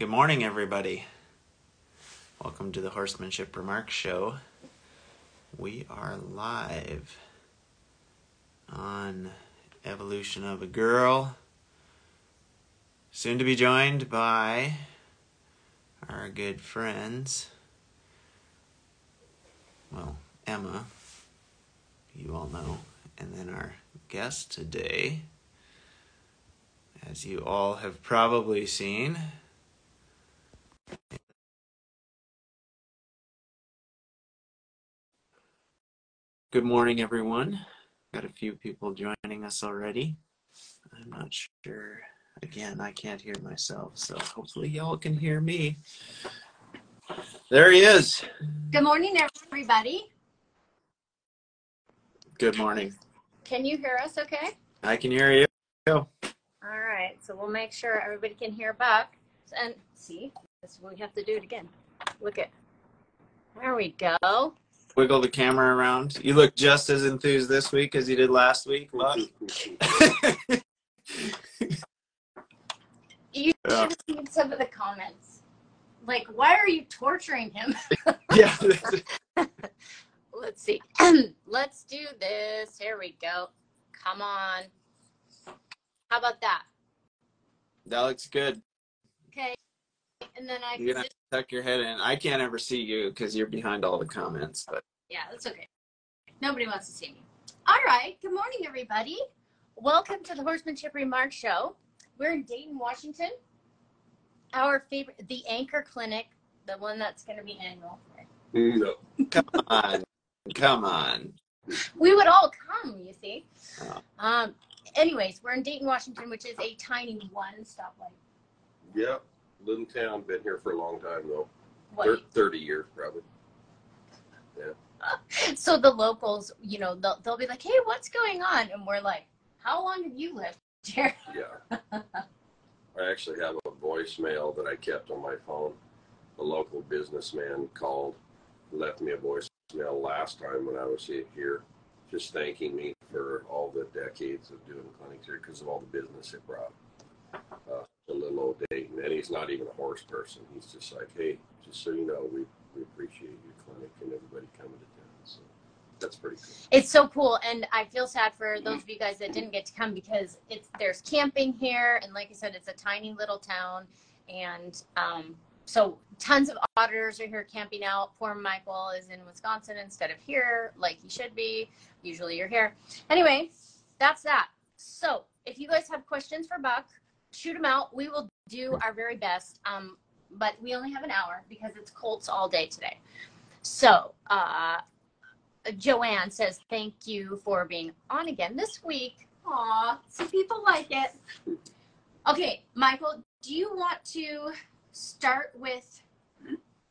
Good morning, everybody. Welcome to the Horsemanship Remarks Show. We are live on Evolution of a Girl. Soon to be joined by our good friends. Well, Emma, you all know, and then our guest today, as you all have probably seen. Good morning, everyone. Got a few people joining us already. I'm not sure. Again, I can't hear myself, so hopefully y'all can hear me. There he is. Good morning, everybody. Good morning. Can you hear us okay? I can hear you. All right, so we'll make sure everybody can hear Buck. And see, this we have to do it again. Look at, there we go. Wiggle the camera around. You look just as enthused this week as you did last week. Buck. You Yeah. should have seen some of the comments. Like, why are you torturing him? yeah. Let's see. Let's do this. Here we go. Come on. How about that? that looks good. Okay. And then I You're gonna just, tuck your head in. I can't ever see you because you're behind all the comments. But yeah, that's okay. Nobody wants to see me. All right. Good morning, everybody. Welcome to the Horsemanship Remark Show. We're in Dayton, Washington. Our favorite, the Anchor Clinic, the one that's going to be annual. No. come on, come on. We would all come, you see. Oh. Um, anyways, we're in Dayton, Washington, which is a tiny one stoplight. Yep. Little town, been here for a long time though. What? Thir- 30 years probably. Yeah. so the locals, you know, they'll, they'll be like, hey, what's going on? And we're like, how long have you lived here? Yeah. I actually have a voicemail that I kept on my phone. A local businessman called, left me a voicemail last time when I was here, just thanking me for all the decades of doing clinics here because of all the business it brought. Uh, a little old Dayton, and he's not even a horse person. He's just like, hey, just so you know, we, we appreciate your clinic and everybody coming to town. So that's pretty cool. It's so cool, and I feel sad for those of you guys that didn't get to come because it's there's camping here, and like I said, it's a tiny little town, and um, so tons of auditors are here camping out. Poor Michael is in Wisconsin instead of here, like he should be. Usually you're here. Anyway, that's that. So if you guys have questions for Buck, shoot them out. We will do our very best. Um, but we only have an hour because it's Colts all day today. So uh, Joanne says, thank you for being on again this week. Aw, some people like it. Okay, Michael, do you want to start with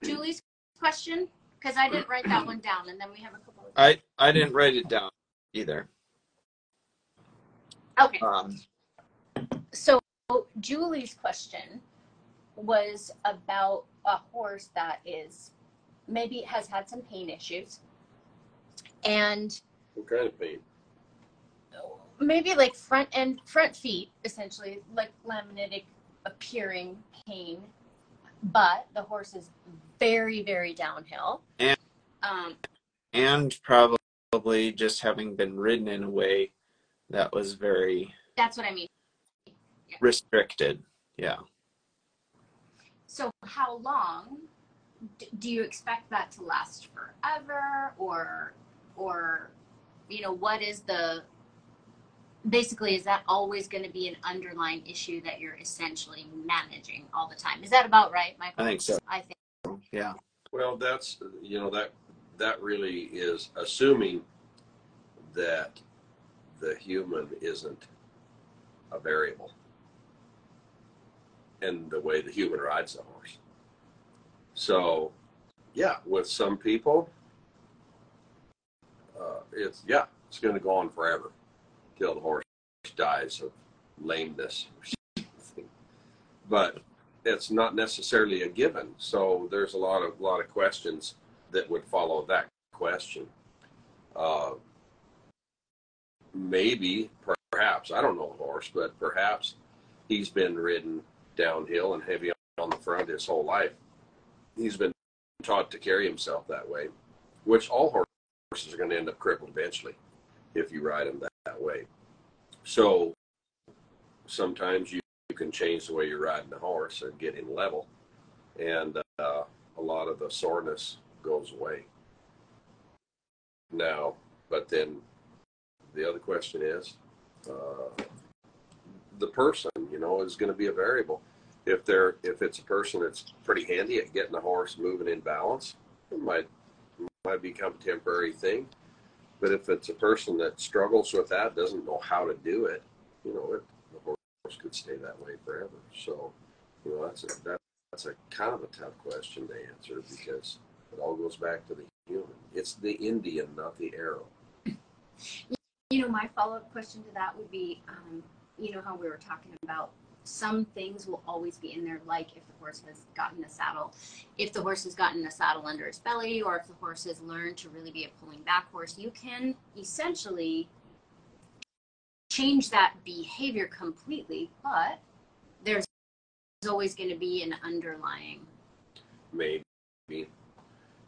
Julie's question? Because I didn't write that one down, and then we have a couple of. I I didn't write it down either. Okay, Um, so Julie's question was about a horse that is maybe has had some pain issues. And What kind of pain? maybe like front end front feet essentially like laminitic appearing pain. But the horse is very very downhill. And- um and probably just having been ridden in a way that was very that's what i mean restricted. Yeah. so how long do you expect that to last forever or or you know what is the basically is that always going to be an underlying issue that you're essentially managing all the time is that about right michael I think so. i think Yeah. Well, that's you know that that really is assuming that the human isn't a variable in the way the human rides the horse. So, yeah, with some people, uh, it's yeah, it's going to go on forever till the horse dies of lameness or something. But it's not necessarily a given. So there's a lot of lot of questions that would follow that question. Uh, maybe, perhaps, I don't know the horse, but perhaps he's been ridden downhill and heavy on the front his whole life. He's been taught to carry himself that way, which all horses are going to end up crippled eventually if you ride them that, that way. So sometimes you, you can change the way you're riding the horse and get him level, and uh, a lot of the soreness goes away. Now, but then the other question is uh, the person, you know, is going to be a variable. If they're if it's a person that's pretty handy at getting the horse moving in balance, it might might become a temporary thing. But if it's a person that struggles with that, doesn't know how to do it, you know, it, the horse could stay that way forever. So, you know, that's a, that, that's a kind of a tough question to answer because it all goes back to the human. It's the Indian, not the arrow. You know, my follow up question to that would be, um, you know, how we were talking about some things will always be in there, like if the horse has gotten a saddle, if the horse has gotten a saddle under its belly, or if the horse has learned to really be a pulling back horse, you can essentially change that behavior completely, but there's always going to be an underlying. Maybe,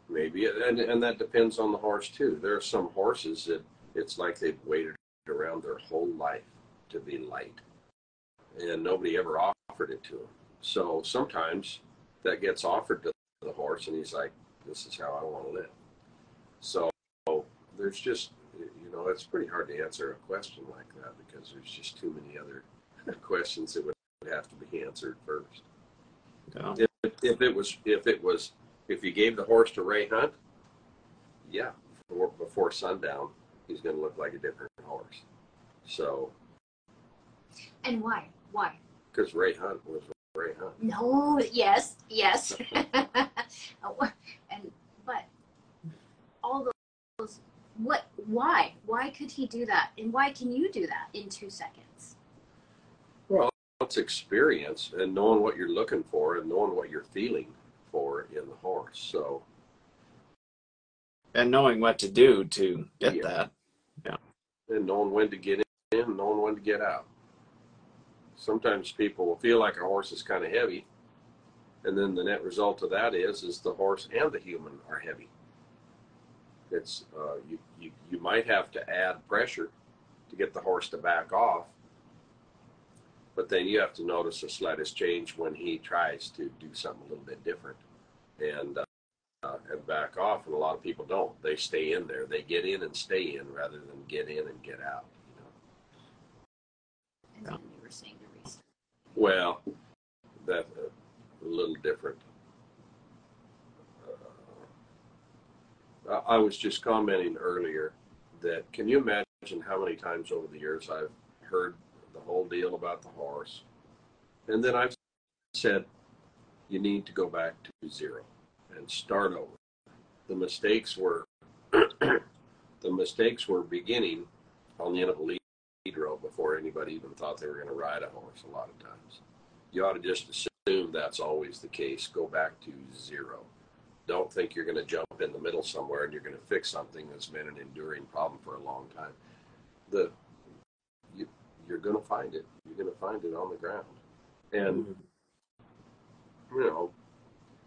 maybe, and and that depends on the horse too. There are some horses that it's like they've waited around their whole life to be light and nobody ever offered it to him. So sometimes that gets offered to the horse, and he's like, "This is how I want to live." So there's just, you know, it's pretty hard to answer a question like that because there's just too many other questions that would have to be answered first. Yeah. If, if it was, if it was, if you gave the horse to Ray Hunt, yeah, before, before sundown, he's going to look like a different horse. So. And why? Why? Because Ray Hunt was Ray Hunt. No, yes, yes. Oh, and but all those what why? Why could he do that? And why can you do that in 2 seconds? Well, it's experience and knowing what you're looking for and knowing what you're feeling for in the horse. So and knowing what to do to get Yeah. that. Yeah. And knowing when to get in, knowing when to get out. Sometimes people will feel like a horse is kind of heavy, and then the net result of that is is the horse and the human are heavy. It's uh, you, you you might have to add pressure to get the horse to back off, but then you have to notice a slightest change when he tries to do something a little bit different, and uh, uh, and back off. And a lot of people don't. They stay in there. They get in and stay in rather than get in and get out. You know. And then you were saying. Well, that uh, a little different. Uh, I was just commenting earlier that can you imagine how many times over the years I've heard the whole deal about the horse, and then I've said you need to go back to zero and start over. The mistakes were the mistakes were beginning on the end of a lead before anybody even thought they were going to ride a horse. A lot of times, you ought to just assume that's always the case. Go back to zero. Don't think you're going to jump in the middle somewhere and you're going to fix something that's been an enduring problem for a long time. The you, you're going to find it. You're going to find it on the ground. And mm-hmm. you know,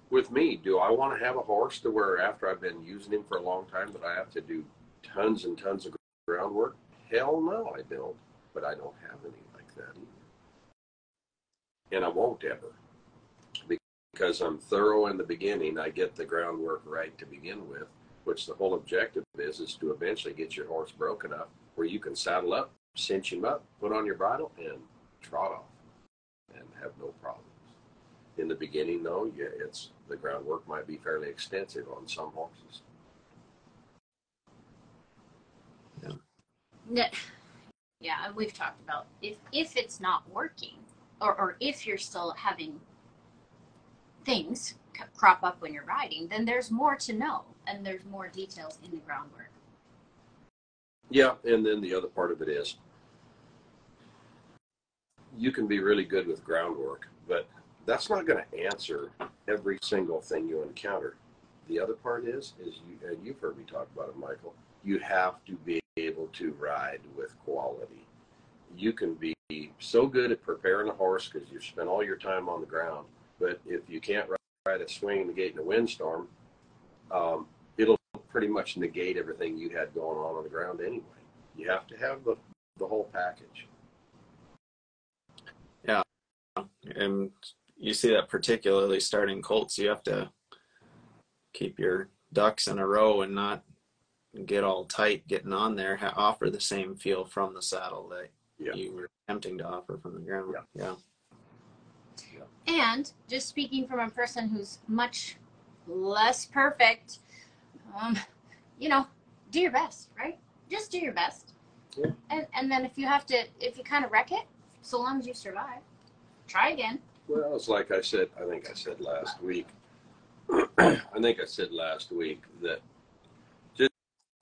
with me, do I want to have a horse to where after I've been using him for a long time that I have to do tons and tons of groundwork? Hell no, I don't. But I don't have any like that either. And I won't ever. Because I'm thorough in the beginning, I get the groundwork right to begin with, which the whole objective is is to eventually get your horse broken up where you can saddle up, cinch him up, put on your bridle, and trot off and have no problems. In the beginning, though, yeah, it's the groundwork might be fairly extensive on some horses. Yeah, we've talked about if if it's not working, or or if you're still having things crop up when you're riding, then there's more to know, and there's more details in the groundwork. Yeah, and then the other part of it is you can be really good with groundwork, but that's not going to answer every single thing you encounter. The other part is, is you, and you've heard me talk about it, Michael. You have to be to ride with quality. You can be so good at preparing a horse because you've spent all your time on the ground, But if you can't ride a swing in the gate in a windstorm, um, it'll pretty much negate everything you had going on on the ground anyway. You have to have the, the whole package. Yeah. And you see that particularly starting colts, you have to keep your ducks in a row and not get all tight getting on there. Ha- offer the same feel from the saddle that Yeah. you were attempting to offer from the ground. Yeah. yeah. And just speaking from a person who's much less perfect, um, you know, do your best, right? Just do your best. Yeah. And and then if you have to, if you kind of wreck it, so long as you survive, try again. Well, it's like I said, I think I said last week. I think I said last week that just,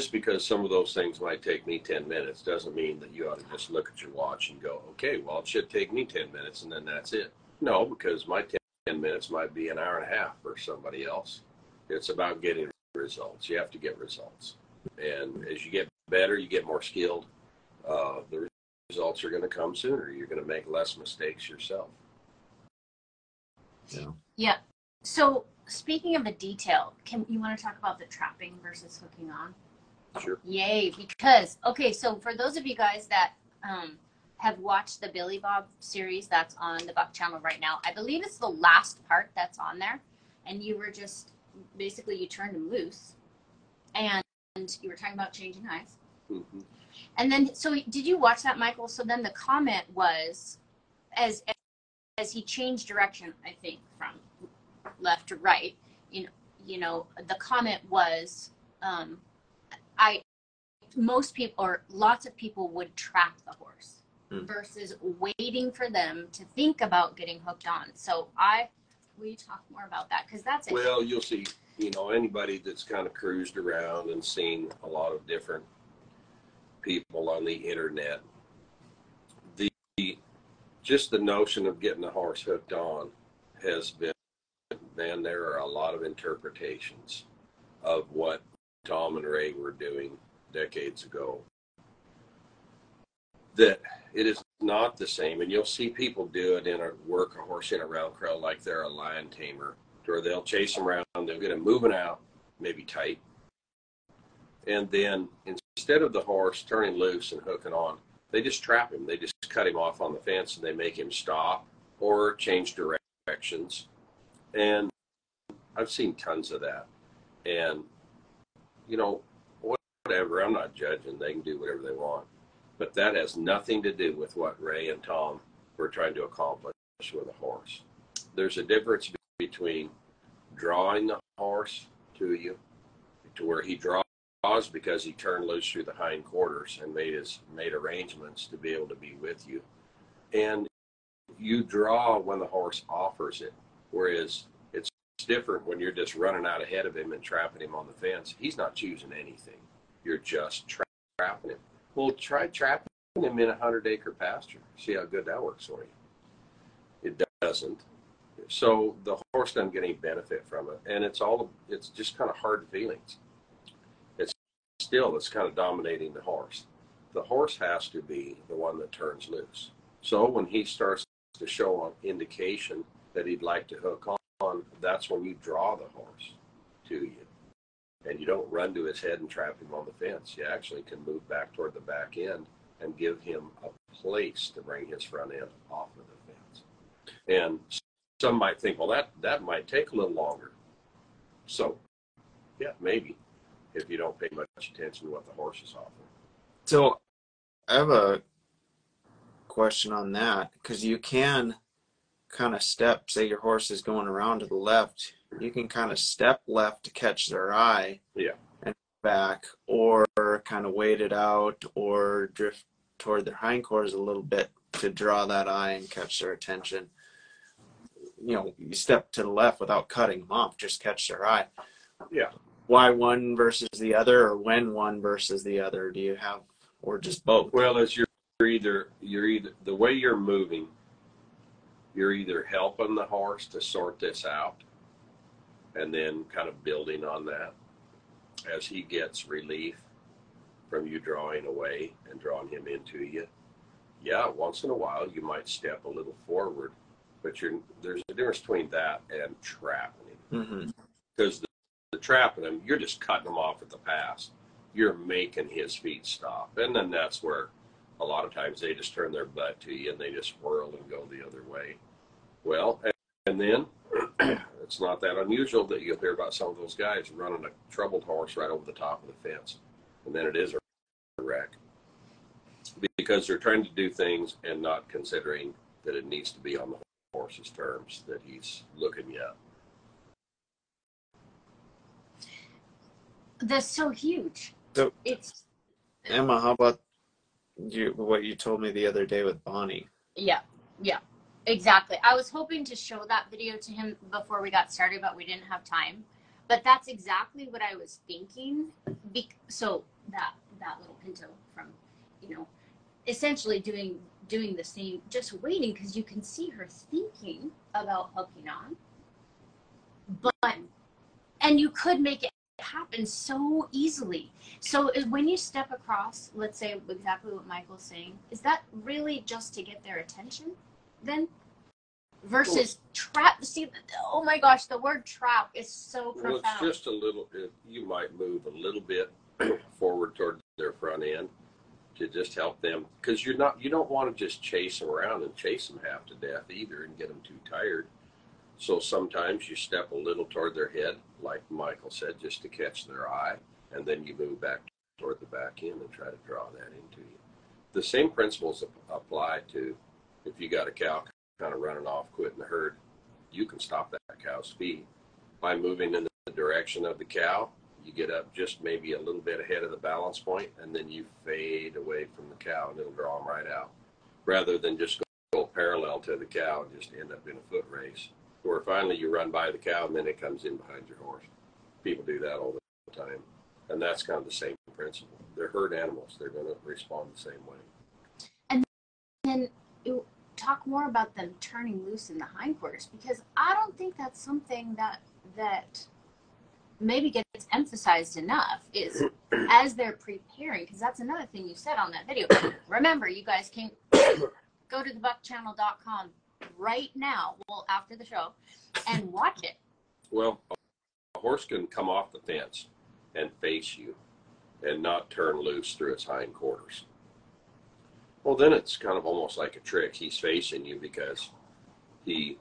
just because some of those things might take me 10 minutes doesn't mean that you ought to just look at your watch and go, okay, well, it should take me 10 minutes and then that's it. No, because my 10 minutes might be an hour and a half for somebody else. It's about getting results. You have to get results. And as you get better, you get more skilled, uh, the results are going to come sooner. You're going to make less mistakes yourself. Yeah. Yeah. So speaking of the detail, can you want to talk about the trapping versus hooking on? Sure. Yay! Because okay, so for those of you guys that um, have watched the Billy Bob series that's on the Buck Channel right now, I believe it's the last part that's on there, and you were just basically you turned him loose, and you were talking about changing eyes, Mhm. and then so did you watch that, Michael? So then the comment was, as as he changed direction, I think from left to right, you know, you know, the comment was, um, I, most people or lots of people would trap the horse Hmm. versus waiting for them to think about getting hooked on. So I, we talk more about that because that's it. Well, you'll see, you know, anybody that's kind of cruised around and seen a lot of different people on the internet, the just the notion of getting a horse hooked on has been, man, there are a lot of interpretations of what Tom and Ray were doing decades ago. That it is not the same, and you'll see people do it in a work a horse in a round corral like they're a lion tamer, or they'll chase them around, they'll get him moving out, maybe tight, and then instead of the horse turning loose and hooking on, they just trap him. They just cut him off on the fence and they make him stop or change directions. And I've seen tons of that. And, you know, whatever, I'm not judging. They can do whatever they want. But that has nothing to do with what Ray and Tom were trying to accomplish with a horse. There's a difference between drawing the horse to you to where he draws because he turned loose through the hind quarters and made his made arrangements to be able to be with you. And you draw when the horse offers it. Whereas different when you're just running out ahead of him and trapping him on the fence. He's not choosing anything. You're just tra- trapping him. Well, try trapping him in a hundred acre pasture. See how good that works for you. It doesn't. So the horse doesn't get any benefit from it, and it's all it's just kind of hard feelings. It's still it's kind of dominating the horse. The horse has to be the one that turns loose. So when he starts to show an indication that he'd like to hook on, that's when you draw the horse to you. And you don't run to his head and trap him on the fence. You actually can move back toward the back end and give him a place to bring his front end off of the fence. And some might think, well, that, that might take a little longer. So, yeah, maybe if you don't pay much attention to what the horse is offering. So I have a question on that because you can kind of step, say your horse is going around to the left, you can kind of step left to catch their eye. Yeah. And back, or kind of wait it out, or drift toward their hindquarters a little bit to draw that eye and catch their attention. You know, you step to the left without cutting them off, just catch their eye. Yeah. Why one versus the other, or when one versus the other? Do you have, or just both? Well, as you're either you're either the way you're moving, you're either helping the horse to sort this out, and then kind of building on that as he gets relief from you drawing away and drawing him into you. Yeah, once in a while you might step a little forward but you're there's a difference between that and trapping him mm-hmm. because the, the trapping him, you're just cutting him off at the pass. You're making his feet stop, and then that's where a lot of times they just turn their butt to you and they just whirl and go the other way. Well, and, and then it's not that unusual that you'll hear about some of those guys running a troubled horse right over the top of the fence, and then it is a wreck because they're trying to do things and not considering that it needs to be on the horse's terms that he's looking at. That's so huge. So- it's Emma, how about you? What you told me the other day with Bonnie? yeah, yeah, exactly. I was hoping to show that video to him before we got started, but we didn't have time. But that's exactly what I was thinking. Be- so that that little pinto from, you know, essentially doing doing the same, just waiting because you can see her thinking about hooking on. But and you could make it happen so easily. So when you step across, let's say exactly what Michael's saying, is that really just to get their attention then? Versus trap. See, oh my gosh, the word trap is so Well, profound. it's just a little. it- You might move a little bit forward toward their front end to just help them, because you're not. You don't want to just chase them around and chase them half to death either, and get them too tired. So sometimes you step a little toward their head, like Michael said, just to catch their eye, and then you move back toward the back end and try to draw that into you. The same principles apply to if you got a cow kind of running off, quitting the herd. You can stop that cow's feet by moving in the direction of the cow. You get up just maybe a little bit ahead of the balance point, and then you fade away from the cow, and it'll draw them right out, rather than just go, parallel to the cow and just end up in a foot race, where finally you run by the cow and then it comes in behind your horse. People do that all the time, and that's kind of the same principle. They're herd animals; they're going to respond the same way. and you talk more about them turning loose in the hindquarters because I don't think that's something that that maybe gets emphasized enough is as they're preparing because that's another thing you said on that video. Remember, you guys can go to thebuckchannel.com right now, well after the show, and watch it. Well, a horse can come off the fence and face you and not turn loose through its hindquarters. Well, then it's kind of almost like a trick. He's facing you because he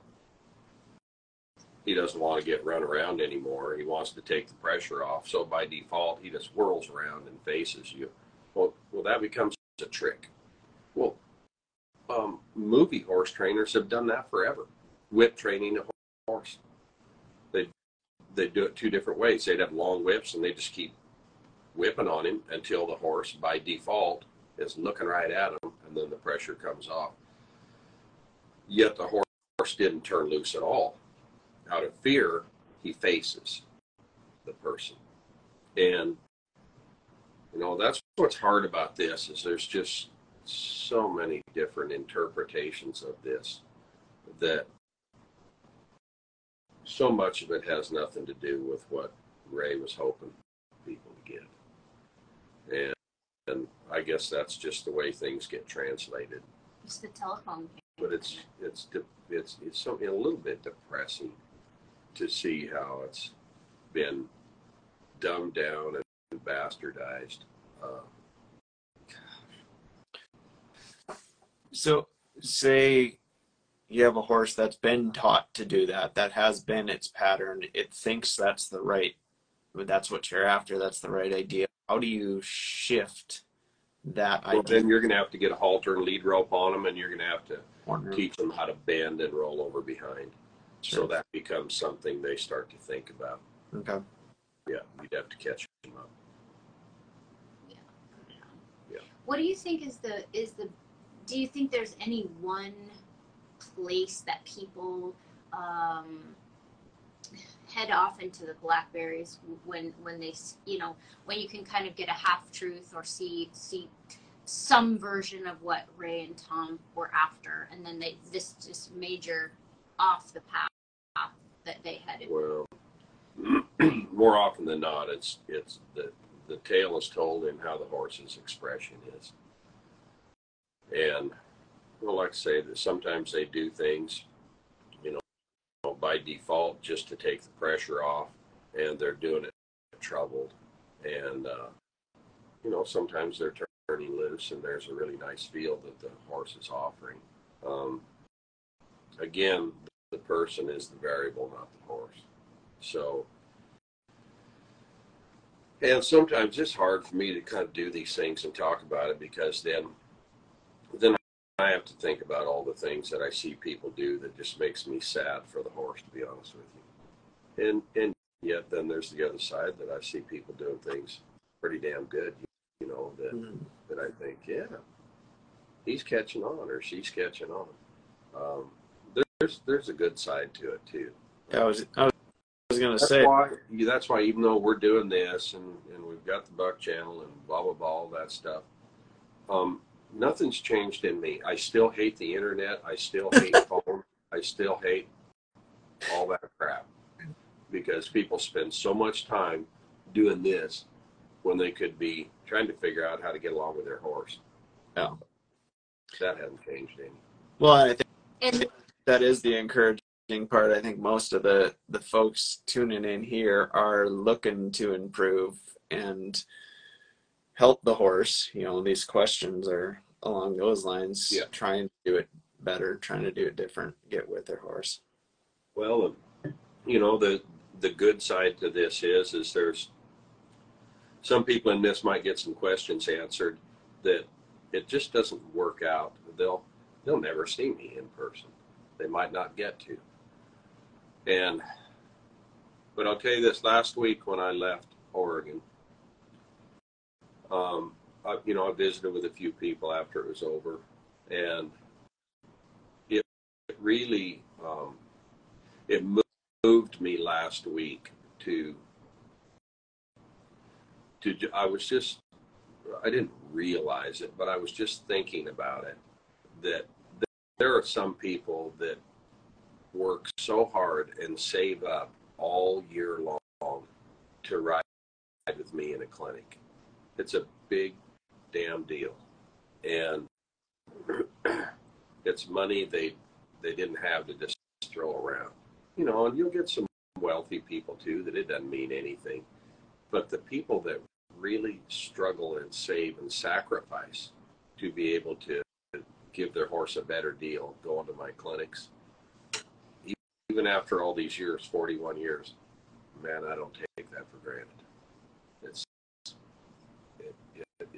he doesn't want to get run around anymore. He wants to take the pressure off. So by default, he just whirls around and faces you. Well, well, that becomes a trick. Well, um, movie horse trainers have done that forever. Whip training a horse they do it two different ways. They'd have long whips and they just keep whipping on him until the horse, by default, is looking right at him, and then the pressure comes off. Yet the horse didn't turn loose at all. Out of fear, he faces the person, and you know that's what's hard about this is there's just so many different interpretations of this that so much of it has nothing to do with what Ray was hoping people to get. And, and I guess that's just the way things get translated. It's the telephone. But it's it's it's it's so a little bit depressing to see how it's been dumbed down and bastardized. Uh, So, say you have a horse that's been taught to do that, that has been its pattern. It thinks that's the right, that's what you're after. That's the right idea. How do you shift that idea? well, idea? then you're going to have to get a halter and lead rope on them, and you're going to have to Corner. teach them how to bend and roll over behind. So that becomes something they start to think about. Okay. Yeah, you'd have to catch them up. Yeah. What do you think is the is the do you think there's any one place that people um, head off into the blackberries when when they you know when you can kind of get a half truth or see see some version of what Ray and Tom were after and then they this just major off the path that they headed? Well, more often than not, it's it's the the tale is told in how the horse's expression is, and well, like I say, that sometimes they do things you know, by default just to take the pressure off, and they're doing it troubled. And, uh, you know, sometimes they're turning loose, and there's a really nice feel that the horse is offering. Um, again, the person is the variable, not the horse. So, and sometimes it's hard for me to kind of do these things and talk about it because then, then I have to think about all the things that I see people do that just makes me sad for the horse, to be honest with you. And and yet then there's the other side that I see people doing things pretty damn good, you know, that Mhm. that I think, yeah, he's catching on or she's catching on. Um, there's there's a good side to it too. I was I was, I was gonna That's say why that's why even though we're doing this and, and we've got the buck channel and blah blah blah all that stuff, um, nothing's changed in me. I still hate the internet. I still hate phone. I still hate all that crap because people spend so much time doing this when they could be trying to figure out how to get along with their horse. Yeah. That hasn't changed any. well I think And that is the encouraging part. I think most of the the folks tuning in here are looking to improve and help the horse. You know, these questions are along those lines, Yeah. trying to do it better, trying to do it different, get with their horse. Well, you know the the good side to this is is there's some people in this might get some questions answered that it just doesn't work out. They'll they'll never see me in person. They might not get to. And but I'll tell you this: last week when I left Oregon, um, I, you know, I visited with a few people after it was over, and it, it really um, it moved me last week to to I was just I didn't realize it, but I was just thinking about it that there are some people that work so hard and save up all year long to ride with me in a clinic. It's a big damn deal. And it's money they they didn't have to just throw around. You know, and you'll get some wealthy people too that it doesn't mean anything. But the people that really struggle and save and sacrifice to be able to give their horse a better deal going to my clinics, even after all these years, 41 years, man, I don't take that for granted. It's it,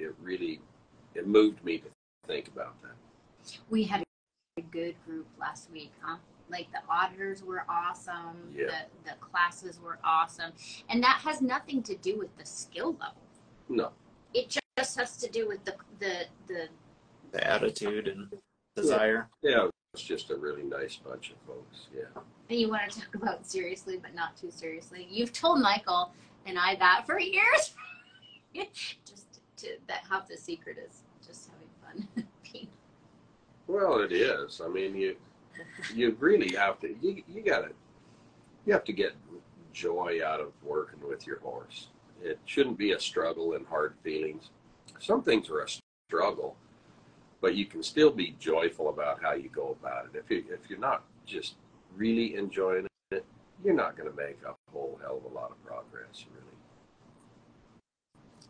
it, it really it moved me to think about that. we had a good group last week, huh? Like the auditors were awesome. Yeah. The the classes were awesome, and that has nothing to do with the skill level. No, It just has to do with the the the. The attitude and desire. yeah, it's just a really nice bunch of folks. Yeah. And you want to talk about seriously, but not too seriously. You've told Michael and I that for years. just to that half the secret is just having fun. being Well, it is. I mean, you you really have to. You you gotta. You have to get joy out of working with your horse. It shouldn't be a struggle and hard feelings. Some things are a struggle, but you can still be joyful about how you go about it. If you if you're not just really enjoying it, you're not going to make a whole hell of a lot of progress, really.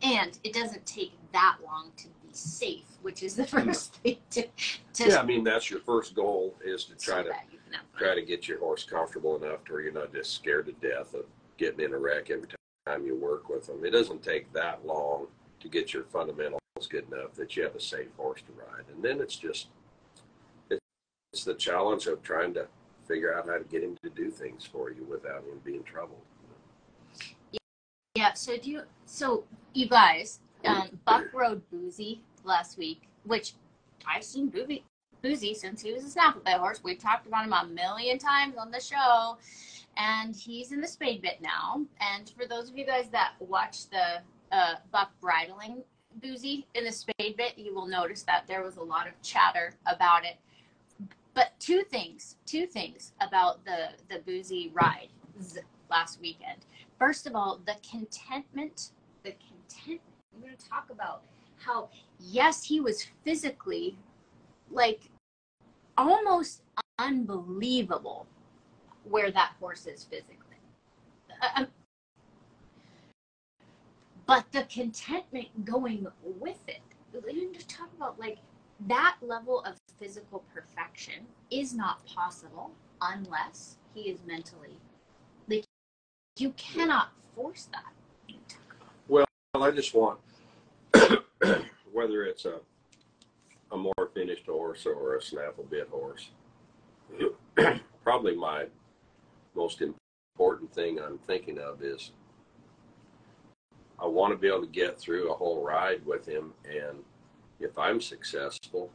And it doesn't take that long to be safe, which is the first thing to to Yeah, I mean that's your first goal is to try so to that you can have fun. try to get your horse comfortable enough to where you're not just scared to death of getting in a wreck every time you work with them. It doesn't take that long to get your fundamentals good enough that you have a safe horse to ride, and then it's just it's the challenge of trying to figure out how to get him to do things for you without him being troubled. Yeah. So do you? So you guys, um, Buck rode Boozy last week, which I've seen Boozy, Boozy since he was a snaffle bit horse. We've talked about him a million times on the show, and he's in the spade bit now. And for those of you guys that watch the uh, Buck bridling Boozy in the spade bit, you will notice that there was a lot of chatter about it. But two things, two things about the the Boozy ride last weekend. First of all, the contentment, the contentment. I'm going to talk about how, yes, he was physically like almost unbelievable where that horse is physically. Uh, um, but the contentment going with it. You talk about like that level of physical perfection is not possible unless he is mentally you cannot force that. Well, I just want whether it's a a more finished horse or a snaffle bit horse. Probably my most important thing I'm thinking of is I want to be able to get through a whole ride with him, and if I'm successful,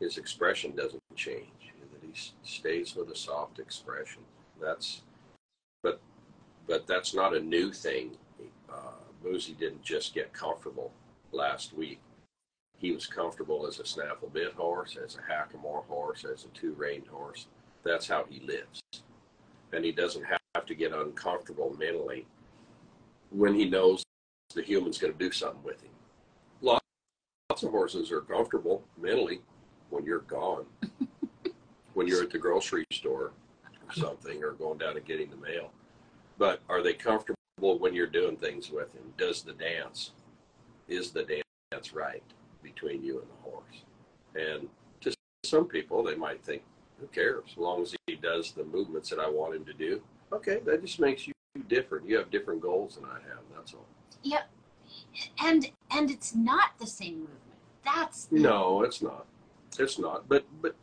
his expression doesn't change. That he stays with a soft expression. That's, but, but that's not a new thing. Uh, Boozy didn't just get comfortable last week. He was comfortable as a snaffle bit horse, as a hackamore horse, as a two reined horse. That's how he lives, and he doesn't have to get uncomfortable mentally when he knows the human's going to do something with him. Lots, lots of horses are comfortable mentally when you're gone, when you're at the grocery store or something, or going down and getting the mail. But are they comfortable when you're doing things with him? Does the dance, is the dance right between you and the horse? And to some people, they might think, who cares? As long as he does the movements that I want him to do. Okay, that just makes you different. You have different goals than I have. That's all. Yep. and and it's not the same movement. That's No, it's not. It's not. But but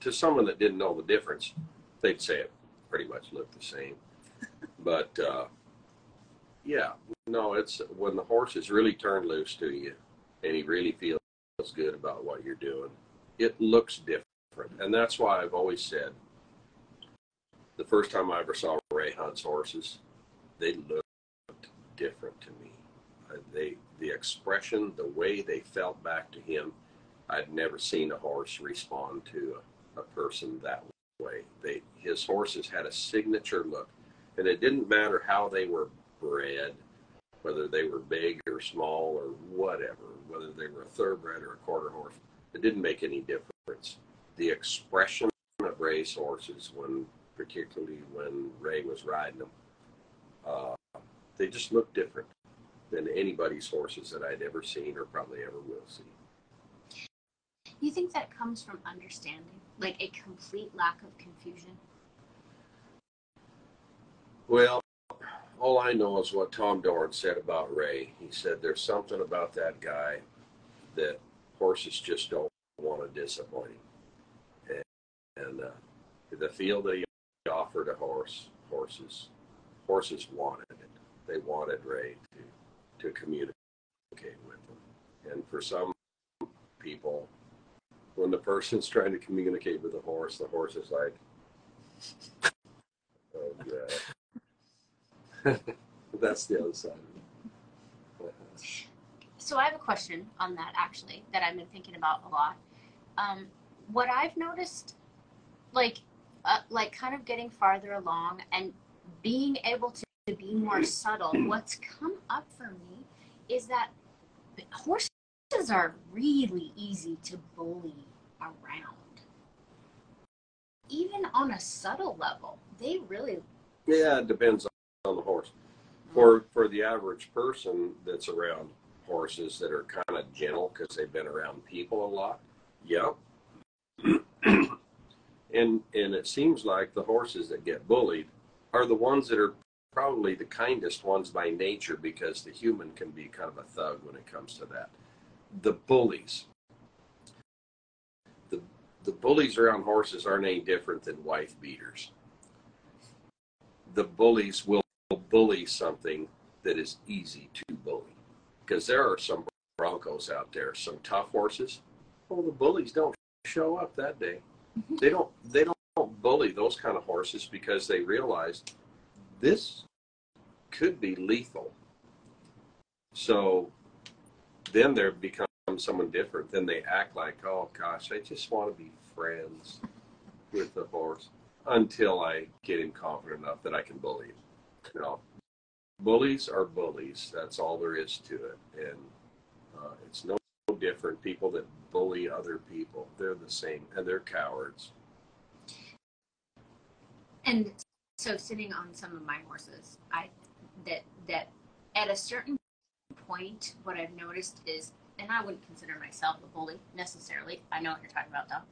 to someone that didn't know the difference, they'd say it pretty much looked the same. But uh, yeah, no, it's when the horse is really turned loose to you, and he really feels good about what you're doing. It looks different, and that's why I've always said. The first time I ever saw Ray Hunt's horses, they looked different to me. Uh, they the expression, the way they felt back to him, I'd never seen a horse respond to a, a person that way. They his horses had a signature look, and it didn't matter how they were bred, whether they were big or small or whatever, whether they were a thoroughbred or a quarter horse. It didn't make any difference. The expression of Ray's horses, when particularly when Ray was riding them, uh, they just looked different than anybody's horses that I'd ever seen or probably ever will see. You think that comes from understanding, like a complete lack of confusion? Well, all I know is what Tom Dorrance said about Ray. He said there's something about that guy that horses just don't want to disappoint him. And, and uh, the field that he offered a horse, horses, horses wanted it. They wanted Ray to to communicate with them. And for some people, when the person's trying to communicate with the horse, the horse is like, oh. That's the other side of it. So I have a question on that actually that I've been thinking about a lot. Um, what I've noticed, like, uh, like kind of getting farther along and being able to be more subtle, what's come up for me is that horses are really easy to bully around. Even on a subtle level, they really Yeah, it depends on the horse. Mm-hmm. For for the average person that's around horses that are kind of gentle because they've been around people a lot, yeah. and and it seems like the horses that get bullied are the ones that are probably the kindest ones by nature because the human can be kind of a thug when it comes to that. The bullies. The the bullies around horses aren't any different than wife beaters. The bullies will bully something that is easy to bully. Because there are some broncos out there, some tough horses. Well, the bullies don't show up that day. Mm-hmm. They don't they don't bully those kind of horses because they realize this could be lethal. So then they become someone different. Then they act like, oh gosh, I just want to be friends with the horse until I get him confident enough that I can bully him. You know, bullies are bullies. That's all there is to it. And uh, it's no different. People that bully other people, they're the same, and they're cowards. and so sitting on some of my horses, I that that at a certain point, what I've noticed is, and I wouldn't consider myself a bully necessarily. I know what you're talking about though,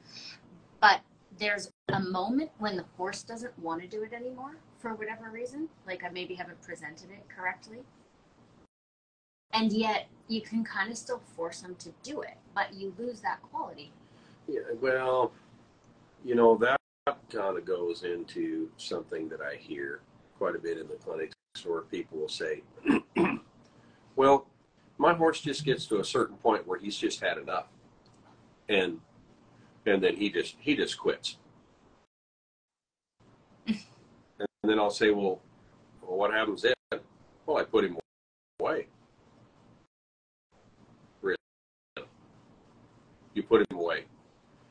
but there's a moment when the horse doesn't want to do it anymore for whatever reason. Like I maybe haven't presented it correctly, and yet you can kind of still force them to do it, but you lose that quality. Yeah, well, you know, that kind of goes into something that I hear quite a bit in the clinics where people will say, well, my horse just gets to a certain point where he's just had enough. And and then he just he just quits. and then I'll say, well, well, what happens then? Well, I put him away. Really? You put him away.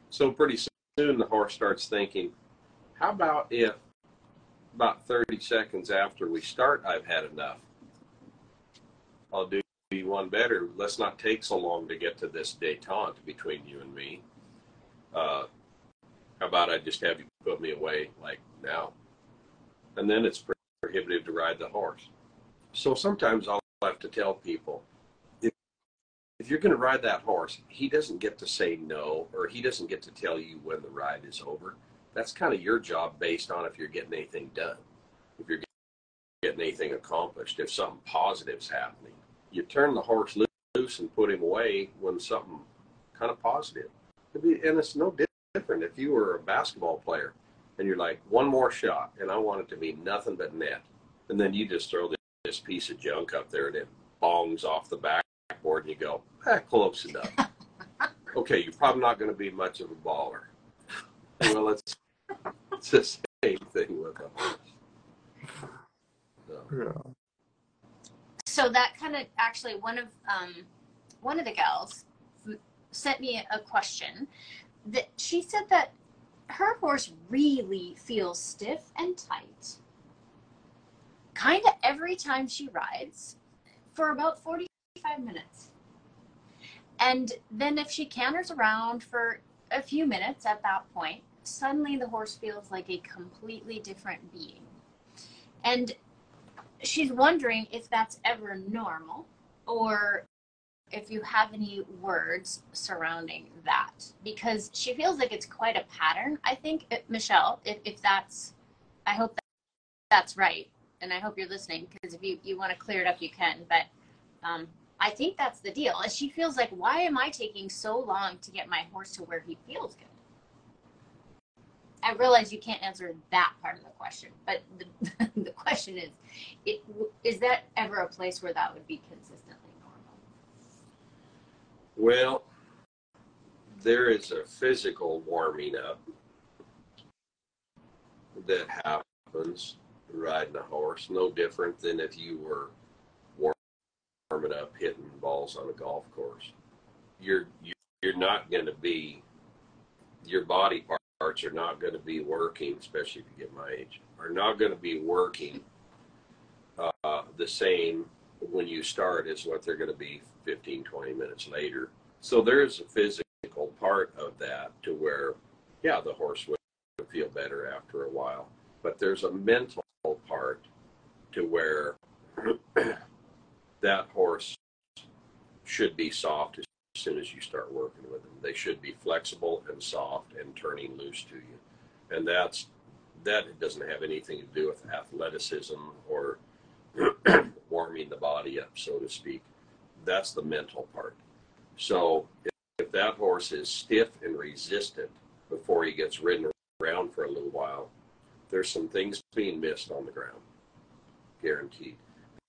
So pretty soon the horse starts thinking, how about if about 30 seconds after we start, I've had enough? I'll do you one better. Let's not take so long to get to this detente between you and me. Uh, how about I just have you put me away like now? And then it's prohibitive to ride the horse. So sometimes I'll have to tell people if, if you're going to ride that horse, he doesn't get to say no or he doesn't get to tell you when the ride is over. That's kind of your job based on if you're getting anything done, if you're getting anything accomplished, if something positive's happening. You turn the horse loose and put him away when something kind of positive. And it's no different if you were a basketball player and you're like, one more shot, and I want it to be nothing but net. And then you just throw this piece of junk up there and it bongs off the backboard and you go, ah, close enough. okay, you're probably not going to be much of a baller. Well, it's, it's the same thing with a horse. So. Yeah. So that kind of actually one of um, one of the gals sent me a question that she said that her horse really feels stiff and tight kind of every time she rides for about 45 minutes. And then if she canters around for a few minutes at that point, suddenly the horse feels like a completely different being. And she's wondering if that's ever normal or if you have any words surrounding that because she feels like it's quite a pattern i think. Michelle if, if that's i hope that that's right and i hope you're listening because if you, you want to clear it up you can but um, i think that's the deal. And she feels like why am i taking so long to get my horse to where he feels good? I realize you can't answer that part of the question but the, the question is it, is that ever a place where that would be consistently well, there is a physical warming up that happens riding a horse, no different than if you were warming up hitting balls on a golf course. You're you're not going to be your body parts are not going to be working, especially if you get my age, are not going to be working uh, the same when you start is what they're going to be 15, 20 minutes later. So there's a physical part of that to where, yeah, the horse would feel better after a while. But there's a mental part to where that horse should be soft as soon as you start working with them. They should be flexible and soft and turning loose to you. And that's that doesn't have anything to do with athleticism or warming the body up, so to speak that's the mental part. So if, if that horse is stiff and resistant before he gets ridden around for a little while, there's some things being missed on the ground, guaranteed.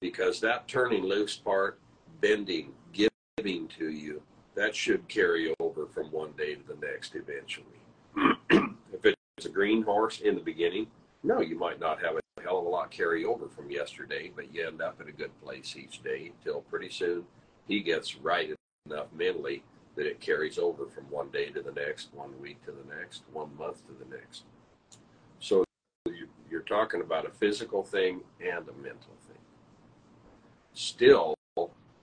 Because that turning loose part, bending, giving to you, that should carry over from one day to the next eventually. if it's a green horse in the beginning, no, you might not have hell of a lot carry over from yesterday, but you end up at a good place each day until pretty soon he gets right enough mentally that it carries over from one day to the next, one week to the next, one month to the next. So you're talking about a physical thing and a mental thing. Still,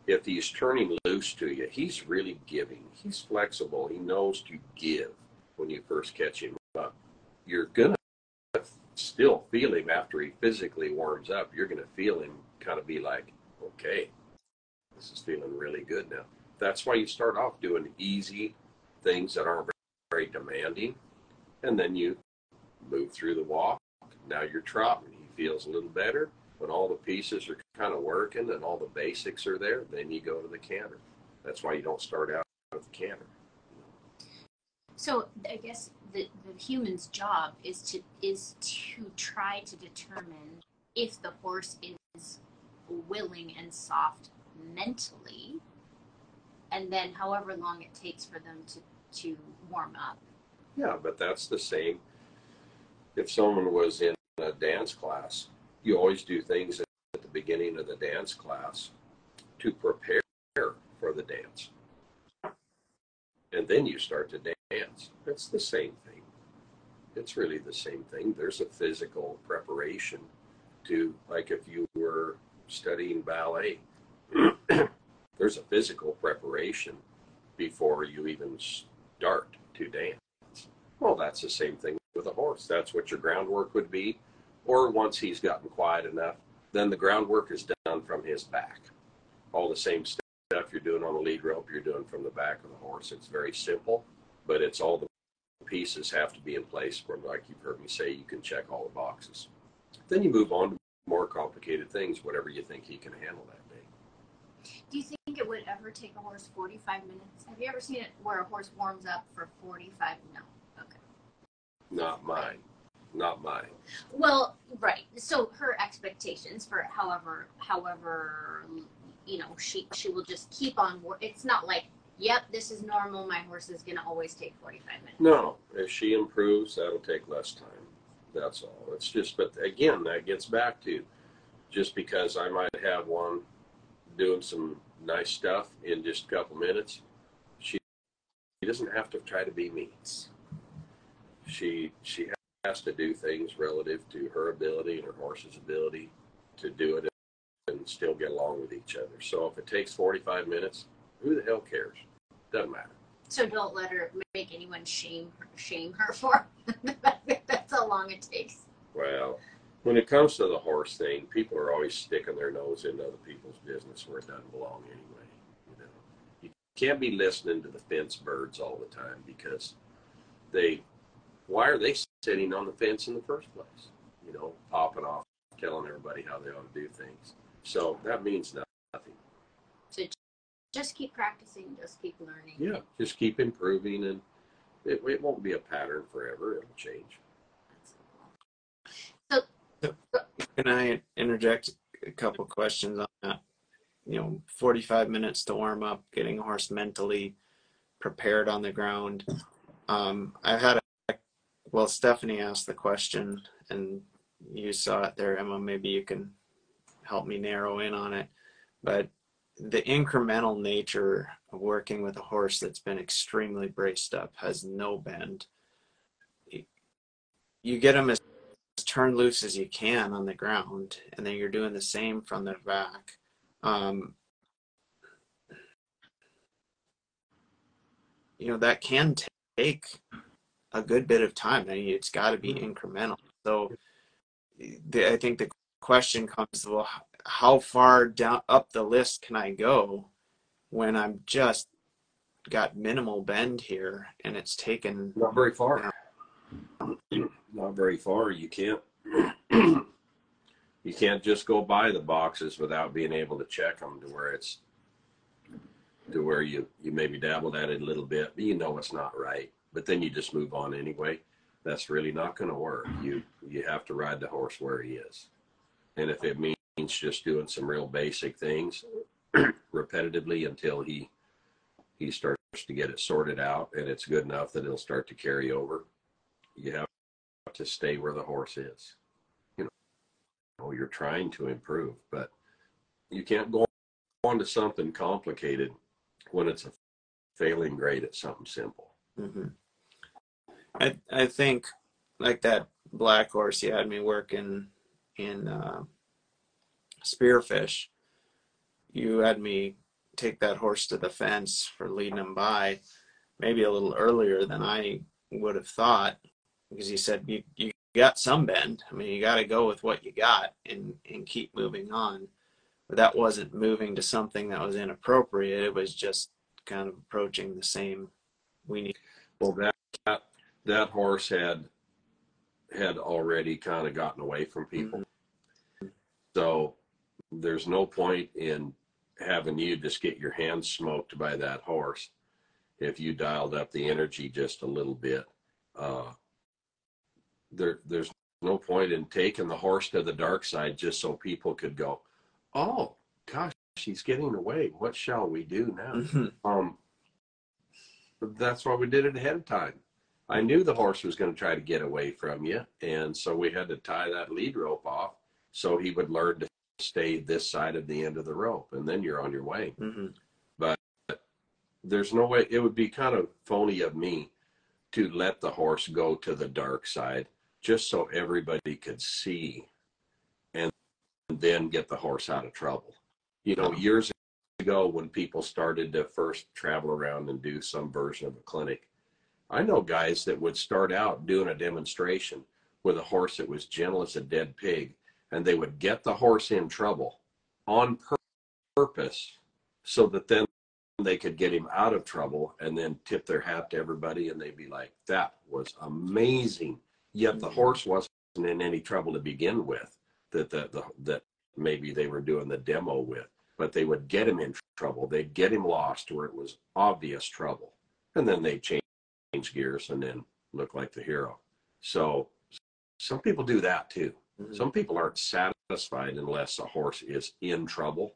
if he's turning loose to you, he's really giving. He's flexible. He knows to give when you first catch him up. You're to still feel him after he physically warms up. You're going to feel him kind of be like, okay, this is feeling really good now. That's why you start off doing easy things that aren't very demanding, and then you move through the walk. Now you're trotting. He feels a little better. When all the pieces are kind of working and all the basics are there, then you go to the canter. That's why you don't start out with the canter. So I guess the, the human's job is to is to try to determine if the horse is willing and soft mentally, and then however long it takes for them to to warm up. Yeah, but that's the same. If someone was in a dance class, you always do things at the beginning of the dance class to prepare for the dance. And then you start to dance. It's the same thing. It's really the same thing. There's a physical preparation to, like if you were studying ballet, there's a physical preparation before you even start to dance. Well, that's the same thing with a horse. That's what your groundwork would be. Or once he's gotten quiet enough, then the groundwork is done from his back. All the same stuff you're doing on the lead rope, you're doing from the back of the horse. It's very simple, but it's all the pieces have to be in place for, like you've heard me say, you can check all the boxes. Then you move on to more complicated things, whatever you think he can handle that day. Do you think it would ever take a horse 45 minutes? Have you ever seen it where a horse warms up for 45? No. Okay. Not mine. Not mine. Well, right. So her expectations for however, however, you know, she she will just keep on. It's not like, yep, this is normal. My horse is gonna always take 45 minutes. No, if she improves, that'll take less time. That's all. It's just, but again, that gets back to just because I might have one doing some nice stuff in just a couple minutes, she, she doesn't have to try to be me. She she has to do things relative to her ability and her horse's ability to do it and still get along with each other. So if it takes 45 minutes, who the hell cares? Doesn't matter. So don't let her make anyone shame her, shame her for the fact that that's how long it takes. Well, when it comes to the horse thing, people are always sticking their nose into other people's business where it doesn't belong anyway. You know, you can't be listening to the fence birds all the time because they, why are they sitting on the fence in the first place? You know, popping off, telling everybody how they ought to do things. So that means nothing. So just keep practicing, just keep learning. Yeah, just keep improving, and it, it won't be a pattern forever. It'll change. So Can I interject a couple questions on that? You know, 45 minutes to warm up, getting a horse mentally prepared on the ground. Um, I've had a, well, Stephanie asked the question and you saw it there, Emma. Maybe you can help me narrow in on it. But the incremental nature of working with a horse that's been extremely braced up, has no bend. You get them as turned loose as you can on the ground, and then you're doing the same from the back. Um, you know that can take a good bit of time. I mean, it's got to be incremental. So, the, I think the question comes: Well, how far down up the list can I go when I'm just got minimal bend here, and it's taken Not very far. Not very far. You can't. you can't just go by the boxes without being able to check them to where it's to where you you maybe dabbled at it a little bit, but you know it's not right. But then you just move on anyway. That's really not going to work. You you have to ride the horse where he is, and if it means just doing some real basic things repetitively until he he starts to get it sorted out and it's good enough that it'll start to carry over. You have to stay where the horse is. You know, you're trying to improve, but you can't go on to something complicated when it's a failing grade at something simple. hmm I I think like that black horse you had me working in uh, Spearfish. You had me take that horse to the fence for leading him by, maybe a little earlier than I would have thought, because he said you you got some bend. I mean, you got to go with what you got and and keep moving on. But that wasn't moving to something that was inappropriate. It was just kind of approaching the same. We need. Well, that, that, that horse had, had already kind of gotten away from people. Mm-hmm. So there's no point in having you just get your hands smoked by that horse. If you dialed up the energy just a little bit, uh, there, there's no point in taking the horse to the dark side just so people could go, oh gosh, she's getting away. What shall we do now? Mhm. Um, that's why we did it ahead of time. I knew the horse was going to try to get away from you, and so we had to tie that lead rope off so he would learn to stay this side of the end of the rope, and then you're on your way. Mhm. There's no way it would be kind of phony of me to let the horse go to the dark side just so everybody could see, and then get the horse out of trouble. You know, years ago when people started to first travel around and do some version of a clinic. I know guys that would start out doing a demonstration with a horse that was gentle as a dead pig, and they would get the horse in trouble on pur- purpose so that then they could get him out of trouble and then tip their hat to everybody and they'd be like, that was amazing. Yet the Mhm. horse wasn't in any trouble to begin with that, that, the, that maybe they were doing the demo with but they would get him in trouble. They'd get him lost where it was obvious trouble. And then change, change gears and then look like the hero. So some people do that too. Mhm. Some people aren't satisfied unless a horse is in trouble.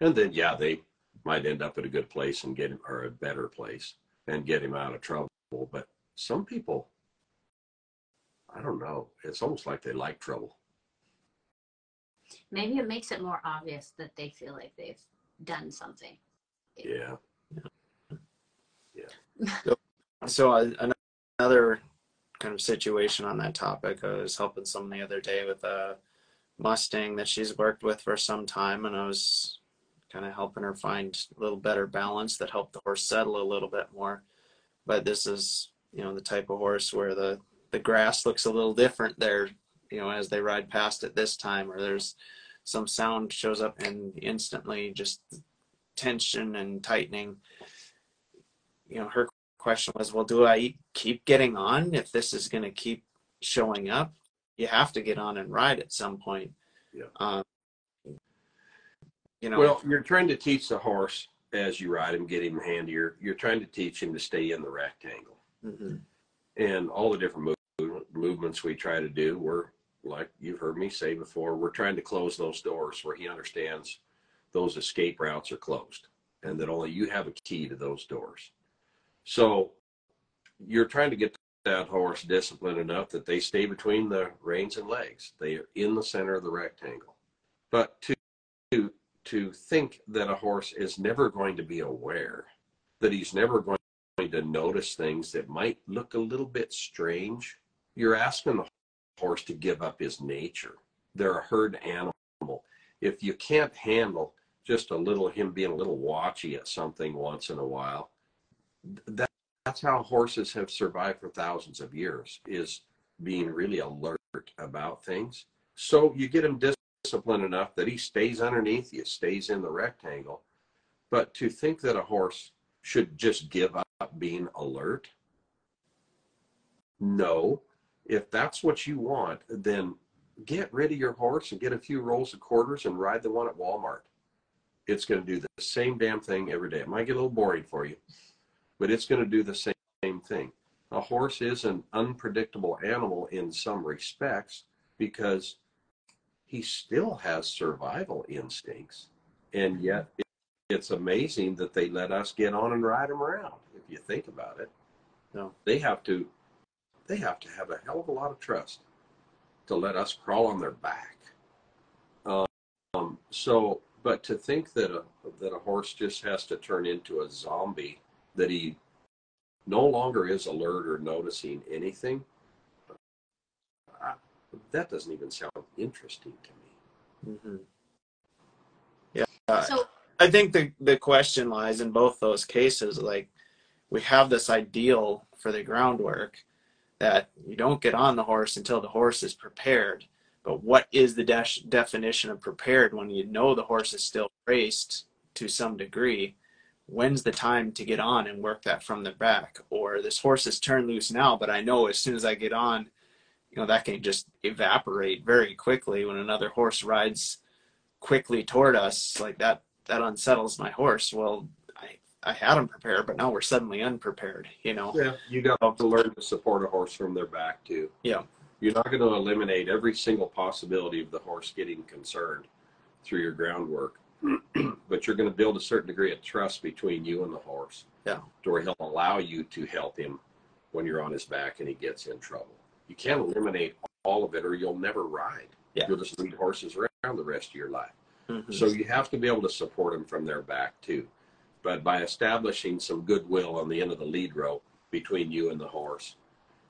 And then, yeah, they might end up at a good place and get him, or a better place and get him out of trouble. But some people, I don't know, it's almost like they like trouble. Maybe it makes it more obvious that they feel like they've done something. Yeah. Yeah. so uh, an- another kind of situation on that topic. I was helping someone the other day with a Mustang that she's worked with for some time, and I was kind of helping her find a little better balance that helped the horse settle a little bit more. But this is, you know, the type of horse where the the grass looks a little different there, you know, as they ride past it this time, or there's some sound shows up and instantly just tension and tightening. You know, her question was, well, do I keep getting on if this is going to keep showing up? You have to get on and ride at some point. Yeah. Um, you know, Well, you're trying to teach the horse as you ride him, get him handier. You're trying to teach him to stay in the rectangle. mhm, And all the different move, movements we try to do, we're like you've heard me say before, we're trying to close those doors where he understands those escape routes are closed and that only you have a key to those doors. So you're trying to get that horse disciplined enough that they stay between the reins and legs. They are in the center of the rectangle. But to to to think that a horse is never going to be aware, that he's never going to notice things that might look a little bit strange, you're asking the horse to give up his nature. They're a herd animal. If you can't handle just a little him being a little watchy at something once in a while, that, that's how horses have survived for thousands of years is being really alert about things. So you get him disciplined enough that he stays underneath you, stays in the rectangle. But to think that a horse should just give up being alert, no. If that's what you want, then get rid of your horse and get a few rolls of quarters and ride the one at Walmart. It's going to do the same damn thing every day. It might get a little boring for you, but it's going to do the same, same thing. A horse is an unpredictable animal in some respects because he still has survival instincts. And yet it, it's amazing that they let us get on and ride him around. If you think about it, No. they have to they have to have a hell of a lot of trust to let us crawl on their back. Um, so, but to think that a that a horse just has to turn into a zombie, that he no longer is alert or noticing anything, I, that doesn't even sound interesting to me. mhm. Yeah. uh, So I think the the question lies in both those cases. Like we have this ideal for the groundwork that you don't get on the horse until the horse is prepared. But what is the dash definition of prepared when you know the horse is still raced to some degree? When's the time to get on and work that from the back? Or this horse is turned loose now, but I know as soon as I get on, you know, that can just evaporate very quickly when another horse rides quickly toward us like that that unsettles my horse well i i had him prepared but now we're suddenly unprepared you know Yeah, you got to learn to support a horse from their back too. Yeah. You're not going to eliminate every single possibility of the horse getting concerned through your groundwork, but you're going to build a certain degree of trust between you and the horse. Yeah. To where he'll allow you to help him when you're on his back and he gets in trouble. You can't eliminate all of it or you'll never ride. Yeah. You'll just lead horses around the rest of your life. Mhm. So you have to be able to support them from their back too. But by establishing some goodwill on the end of the lead rope between you and the horse,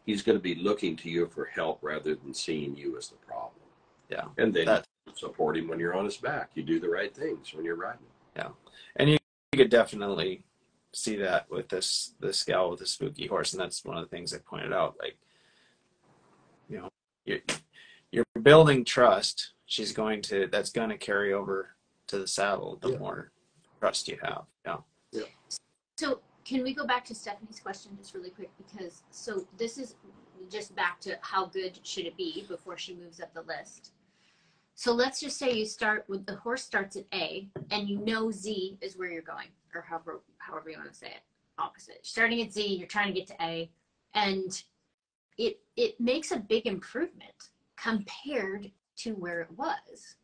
he's going to be looking to you for help rather than seeing you as the problem. Yeah. And then support him when you're on his back. You do the right things when you're riding. Yeah, and you, you could definitely see that with this this gal with the spooky horse and that's one of the things i pointed out like you know you're, you're building trust she's going to that's going to carry over to the saddle the Yeah. more trust you have yeah So can we go back to Stephanie's question just really quick? Because so this is just back to how good should it be before she moves up the list. So let's just say you start with the horse starts at A and you know Z is where you're going, or however however you want to say it. Opposite. Starting at Z, you're trying to get to A, and it it makes a big improvement compared to where it was.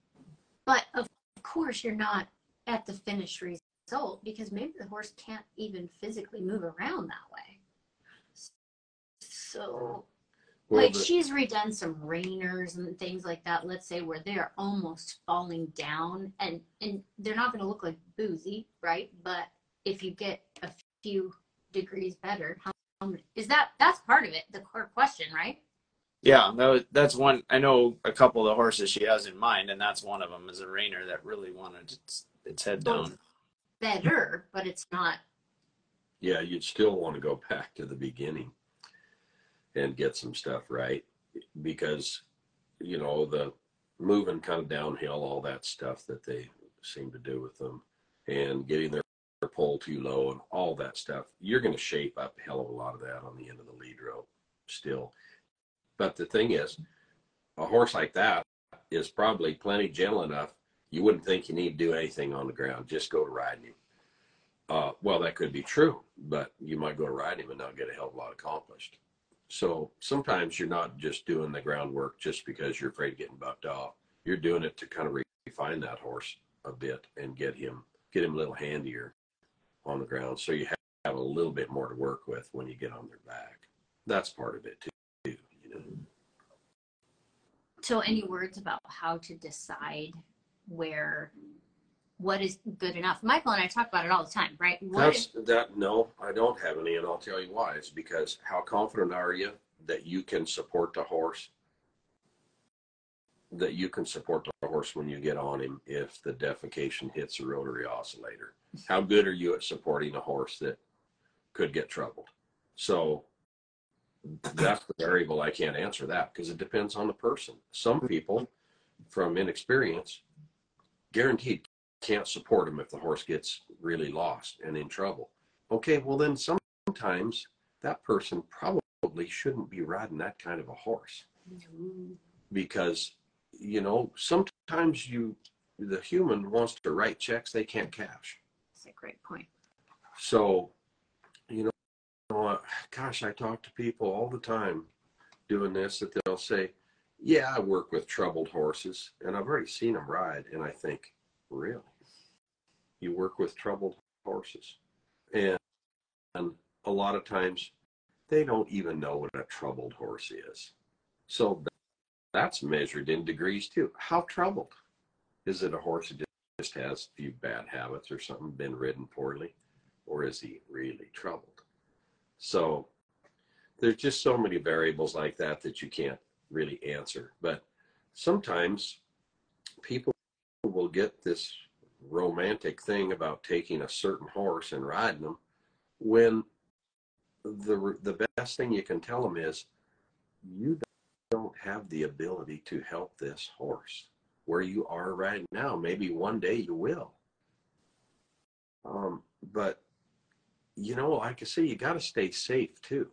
But of course you're not at the finished result because maybe the horse can't even physically move around that way. So, like the- she's redone some reiners and things like that. Let's say where they're almost falling down, and and they're not going to look like boozy, right? But if you get a few degrees better, how, how is that? That's part of it. The core question, right? Yeah, that was, that's one. I know a couple of the horses she has in mind, and that's one of them is a reiner that really wanted its, its head down. Better, but it's not. yeah, you'd still want to go back to the beginning and get some stuff right because, you know, the moving kind of downhill, all that stuff that they seem to do with them and getting their pull too low and all that stuff, you're going to shape up a hell of a lot of that on the end of the lead rope still. But the thing is, a horse like that is probably plenty gentle enough. You wouldn't think you need to do anything on the ground. Just go to riding him. Uh, well, that could be true, but you might go to ride him and not get a hell of a lot accomplished. So sometimes you're not just doing the groundwork just because you're afraid of getting bucked off. You're doing it to kind of refine that horse a bit and get him get him a little handier on the ground, so you have, have a little bit more to work with when you get on their back. That's part of it too. You know. So, any words about how to decide where what is good enough? Michael and I talk about it all the time, right? What That's that. No, I don't have any, and I'll tell you why. It's because how confident are you that you can support the horse? That you can support the horse when you get on him if the defecation hits the rotary oscillator. How good are you at supporting a horse that could get troubled? So that's the variable I can't answer that because it depends on the person. Some people, from inexperience, guaranteed can't support him if the horse gets really lost and in trouble. Okay, well then sometimes that person probably shouldn't be riding that kind of a horse because you know sometimes you the human wants to write checks they can't cash. That's a great point. So, you know, gosh, I talk to people all the time doing this that they'll say, "Yeah, I work with troubled horses, and I've already seen them ride." And I think, really, you work with troubled horses, and and a lot of times they don't even know what a troubled horse is. So that's measured in degrees too. How troubled is it? A horse that just has a few bad habits or something, been ridden poorly? or is he really troubled? So there's just so many variables like that that you can't really answer. But sometimes people will get this romantic thing about taking a certain horse and riding them when the the best thing you can tell them is you don't have the ability to help this horse where you are right now. Maybe one day you will. Um, but you know, like I say, you got to stay safe too.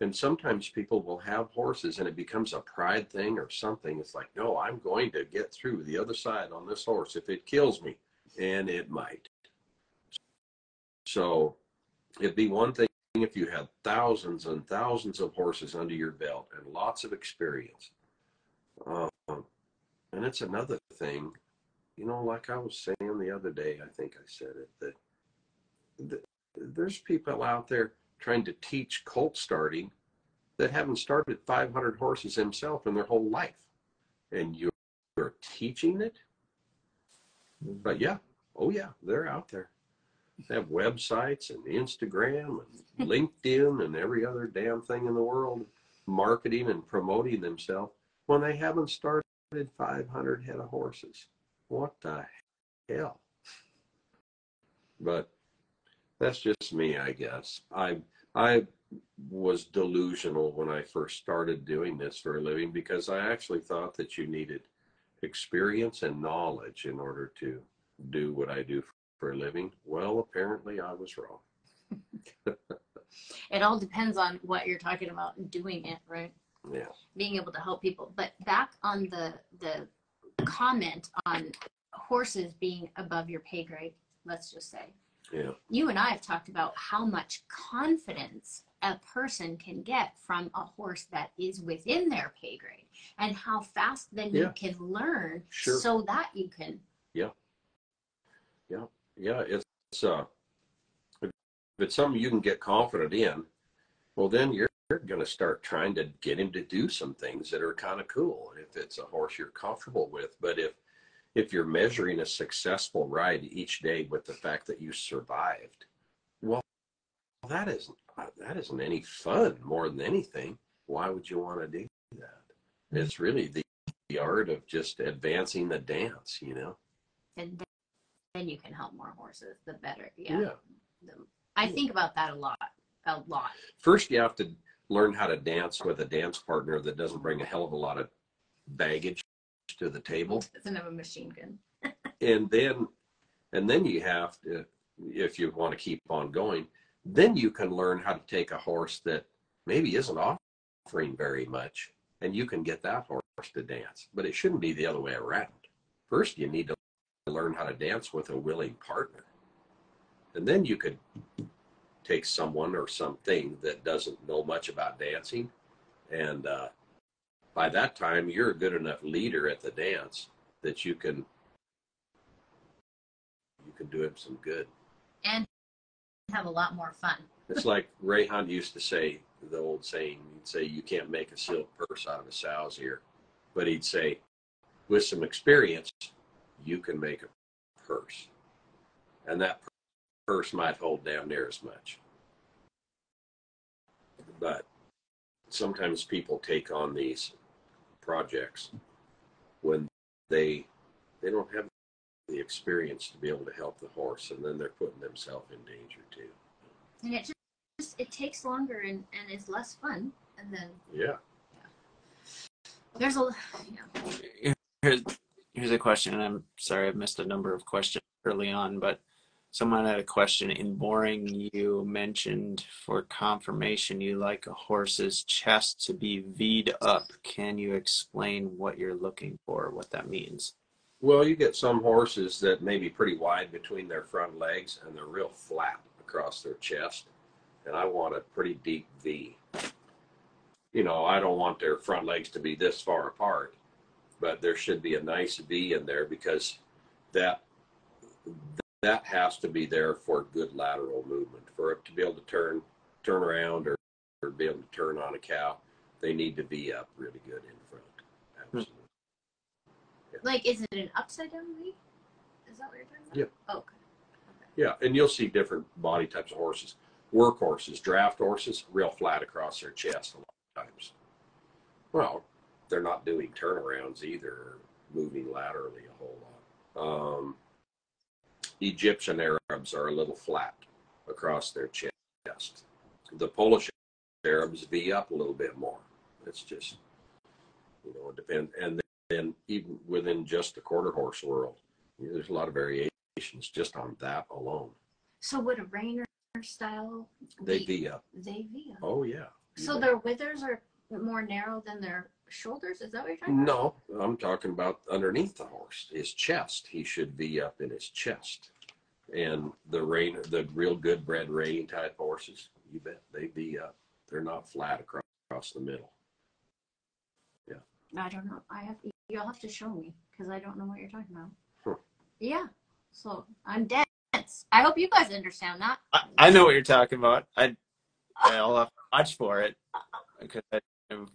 And sometimes people will have horses and it becomes a pride thing or something. It's like, no, I'm going to get through the other side on this horse if it kills me. And it might. So it'd be one thing if you had thousands and thousands of horses under your belt and lots of experience. Um, and it's another thing, you know, like I was saying the other day, I think I said it, that, that there's people out there trying to teach colt starting that haven't started 500 horses themselves in their whole life. And you're, you're teaching it? But yeah, oh yeah, they're out there. They have websites and Instagram and LinkedIn and every other damn thing in the world marketing and promoting themselves when they haven't started 500 head of horses. What the hell? But that's just me, I guess. I I was delusional when I first started doing this for a living because I actually thought that you needed experience and knowledge in order to do what I do for a living. Well, apparently I was wrong. It all depends on what you're talking about and doing it, right? Yeah. Being able to help people. But back on the the comment on horses being above your pay grade, let's just say. Yeah. You and I have talked about how much confidence a person can get from a horse that is within their pay grade and how fast then you can learn Sure. so that you can Yeah, Yeah. Yeah. it's it's uh if it's something you can get confident in, well then you're, you're gonna start trying to get him to do some things that are kind of cool if it's a horse you're comfortable with. But if if you're measuring a successful ride each day with the fact that you survived, well that isn't that isn't any fun more than anything. Why would you want to do? It's really the, the art of just advancing the dance, you know? and then, then you can help more horses the better yeah, yeah. The- i think about that a lot a lot. First you have to learn how to dance with a dance partner that doesn't bring a hell of a lot of baggage to the table. Doesn't have a machine gun. And then and then you have to if you want to keep on going then you can learn how to take a horse that maybe isn't offering very much and you can get that horse to dance but it shouldn't be the other way around. First you need to learn how to dance with a willing partner. And then you could take someone or something that doesn't know much about dancing and uh, by that time you're a good enough leader at the dance that you can you can do him some good. And have a lot more fun. It's like Ray Hunt used to say the old saying he'd say you can't make a silk purse out of a sow's ear. But he'd say with some experience you can make a purse. And that purse might hold down near as much. But sometimes people take on these projects when they they don't have the experience to be able to help the horse and then they're putting themselves in danger too. And just it takes longer and and it's less fun and then yeah there's a yeah Here's, here's a question, and I'm sorry I missed a number of questions early on, but someone had a question. In boring, you mentioned for conformation you like a horse's chest to be V'd up. Can you explain what you're looking for, what that means? Well, you get some horses that may be pretty wide between their front legs and they're real flat across their chest. And I want a pretty deep V. You know, I don't want their front legs to be this far apart, but there should be a nice V in there because that that has to be there for good lateral movement. For it to be able to turn turn around or, or be able to turn on a cow, they need to be up really good in front. Hmm. Absolutely. like is it an upside down V? Is that what you're talking about? Yep. Oh, okay. Yeah, and you'll see different body types of horses. Work horses, draft horses, real flat across their chest a lot of times. Well, they're not doing turnarounds either, moving laterally a whole lot. Um, Egyptian Arabs are a little flat across their chest. The Polish Arabs V up a little bit more, It's just, you know, it depends. And then even within just the quarter horse world, there's a lot of variations just on that alone. So would a reiner style They be- V up. they V up? Oh yeah. So bet. their withers are more narrow than their shoulders? Is that what you're talking about? No, I'm talking about underneath the horse, his chest. He should be up in his chest. And the rain, the real good bred reining type horses, you bet they be up. They're not flat across, across the middle. Yeah. I don't know. I have you'll have to show me because I don't know what you're talking about. Huh. Yeah. So I'm dense. I hope you guys understand that. I, I know what you're talking about. I I'll have to watch for it because I've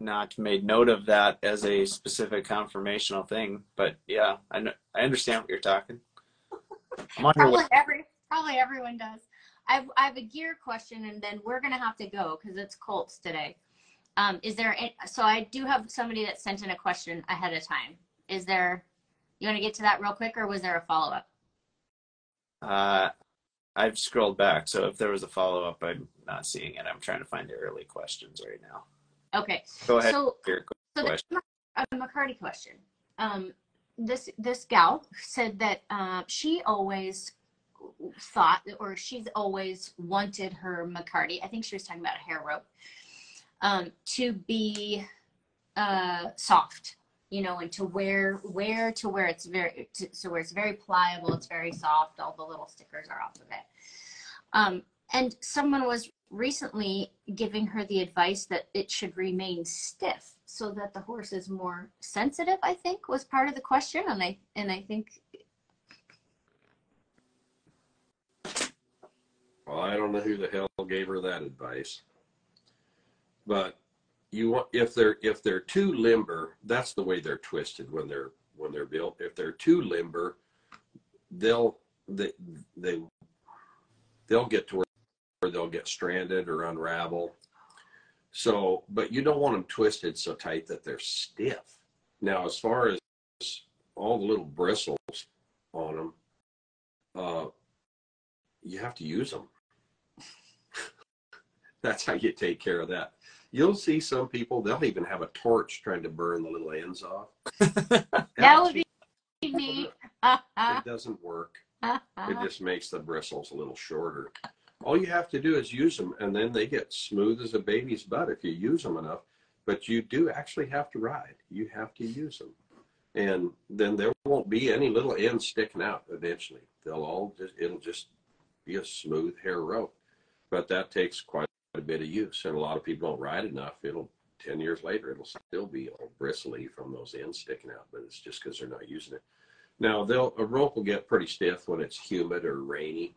not made note of that as a specific conformational thing. But yeah, I know, I understand what you're talking. I'm on your way. Probably every probably everyone does. I've I have a gear question, and then we're gonna have to go because it's Colts today. Um, is there? a- So I do have somebody that sent in a question ahead of time. Is there? You want to get to that real quick, or was there a follow up? Uh, I've scrolled back, so if there was a follow up, I'm not seeing it. I'm trying to find the early questions right now. Okay. Go ahead. So Your So the question. a McCarty question. Um, this this gal said that uh, she always thought, or she's always wanted her McCarty. I think she was talking about a hair rope um, to be uh, soft, you know, and to wear wear to where it's very to, so where it's very pliable, it's very soft. All the little stickers are off of it. Um, and someone was recently giving her the advice that it should remain stiff so that the horse is more sensitive i think was part of the question and i and i think Well, I don't know who the hell gave her that advice. But you want if they're if they're too limber, that's the way they're twisted when they're when they're built. If they're too limber, they'll they they they'll get to where they'll get stranded or unravel. So, but you don't want them twisted so tight that they're stiff. Now, as far as all the little bristles on them, uh, you have to use them. That's how you take care of that. You'll see some people, they'll even have a torch trying to burn the little ends off. that would be neat It doesn't work. It just makes the bristles a little shorter. All you have to do is use them, and then they get smooth as a baby's butt if you use them enough. But you do actually have to ride. You have to use them, and then there won't be any little ends sticking out. Eventually, they'll all just it'll just be a smooth hair rope. But that takes quite a bit of use, and a lot of people don't ride enough. It'll ten years later, it'll still be all bristly from those ends sticking out, but it's just because they're not using it. Now, they'll a rope will get pretty stiff when it's humid or rainy,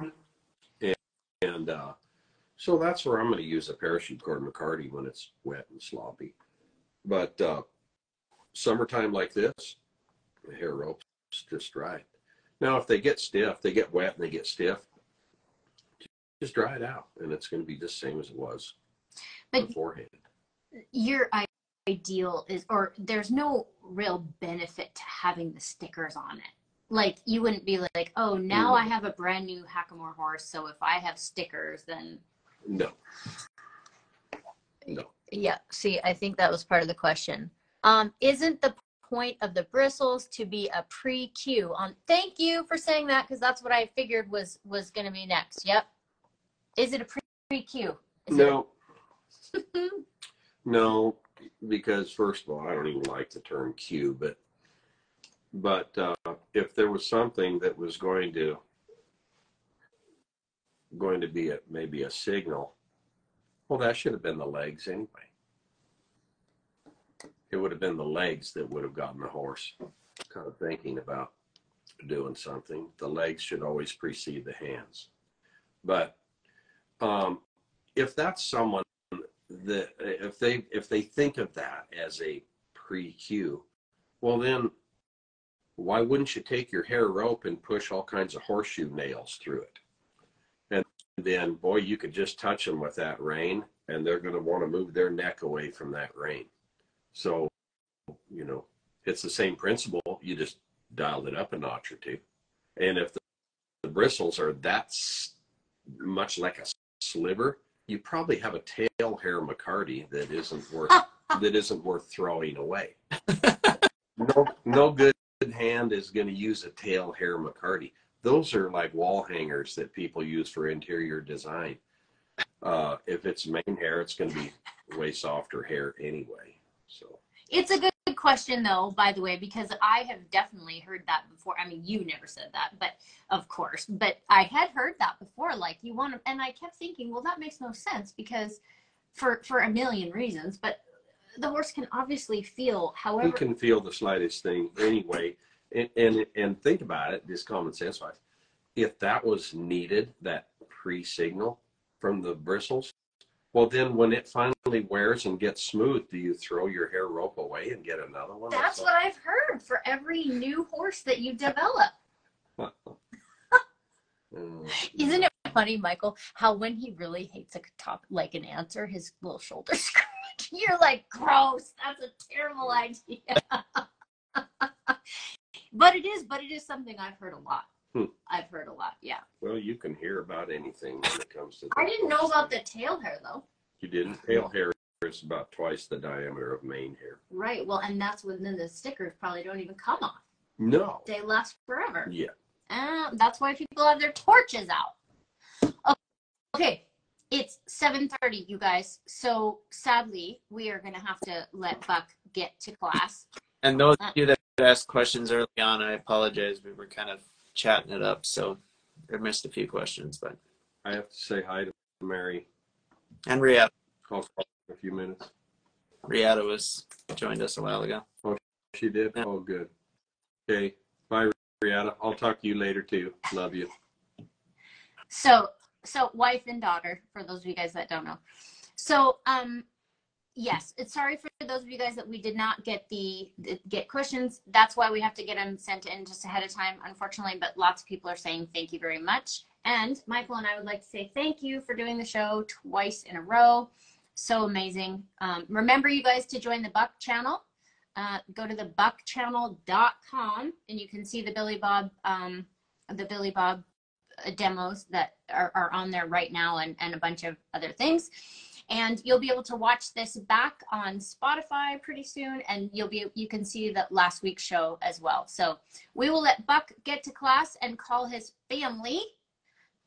and, and uh, so that's where I'm going to use a parachute cord McCarty when it's wet and sloppy. But uh, summertime like this, the hair rope's just right. Now, if they get stiff, they get wet and they get stiff, just dry it out, and it's going to be the same as it was But- beforehand. your ideal is or there's no real benefit to having the stickers on it like you wouldn't be like oh now i have a brand new hackamore horse so if i have stickers then No, no. Yeah, see, I think that was part of the question. Um, isn't the point of the bristles to be a pre-cue on? Thank you for saying that because that's what I figured was was going to be next. Yep. Is it a pre- pre-cue? No, no, because first of all, I don't even like the term cue, but but uh, if there was something that was going to going to be a, maybe a signal, well, that should have been the legs anyway. It would have been the legs that would have gotten the horse kind of thinking about doing something. The legs should always precede the hands. But um, if that's someone that if they if they think of that as a pre-cue, well then why wouldn't you take your hair rope and push all kinds of horseshoe nails through it? And then boy, you could just touch them with that rein and they're going to want to move their neck away from that rein. So, you know, it's the same principle. You just dialed it up a notch or two. And if the, the bristles are that much like a sliver, you probably have a tail hair McCarty that isn't worth that isn't worth throwing away. no, no good hand is going to use a tail hair McCarty. Those are like wall hangers that people use for interior design. Uh, if it's mane hair, it's going to be way softer hair anyway. So It's a good question, though, by the way, because I have definitely heard that before. I mean, you never said that, but of course, but I had heard that before. Like you want to, and I kept thinking, well, that makes no sense because for for a million reasons. But the horse can obviously feel, however. he can feel the slightest thing anyway. And and, and think about it, just common sense wise. If that was needed, that pre-signal from the bristles, well, then when it finally wears and gets smooth, do you throw your hair rope away and get another one? That's what I've heard for every new horse that you develop. Isn't it funny, Michael, how when he really hates a top like an answer, his little shoulders scratch. You're like, gross. That's a terrible idea. but it is, but it is something I've heard a lot. Hmm. I've heard a lot, yeah. Well, you can hear about anything when it comes to. I didn't know about the tail hair though. You didn't. Tail hair is about twice the diameter of mane hair. Right. Well, and that's when then the stickers probably don't even come off. No. They last forever. Yeah. Um, that's why people have their torches out. Okay, it's 7:30, you guys. So sadly, we are gonna have to let Buck get to class. And those of you that asked questions early on, I apologize. We were kind of chatting it up, so I missed a few questions. But I have to say hi to Mary. and Reata, Call for a few minutes. Reata was joined us a while ago. Oh, she did. Yeah. Oh, good. Okay. Bye, Rihanna. I'll talk to you later too. Love you. So, so wife and daughter, for those of you guys that don't know. So, um, yes, it's sorry for those of you guys that we did not get the, the get questions. That's why we have to get them sent in just ahead of time, unfortunately. But lots of people are saying thank you very much. And Michael and I would like to say thank you for doing the show twice in a row. So amazing. Um, remember, you guys, to join the Buck channel. Uh, go to the buckchannel.com and you can see the Billy Bob, um, the Billy Bob uh, demos that are, are on there right now and, and a bunch of other things. And you'll be able to watch this back on Spotify pretty soon, and you'll be you can see the last week's show as well. So we will let Buck get to class and call his family.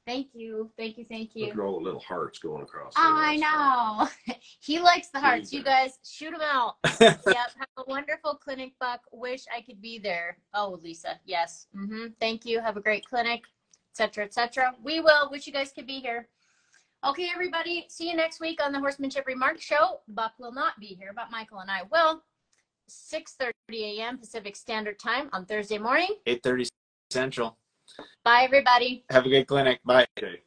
Thank you, thank you, thank you. Look at all the little hearts going across. I know. he likes the hearts. He You guys shoot them out. yep. Have a wonderful clinic, Buck. Wish I could be there. Oh, Lisa. Yes. Mm-hmm. Thank you. Have a great clinic, etc., etc. We will. Wish you guys could be here. Okay, everybody. See you next week on the Horsemanship Remarks Show. Buck will not be here, but Michael and I will. 6:30 a.m. Pacific Standard Time on Thursday morning. 8:30 Central. Bye, everybody. Have a good clinic. Bye. Okay.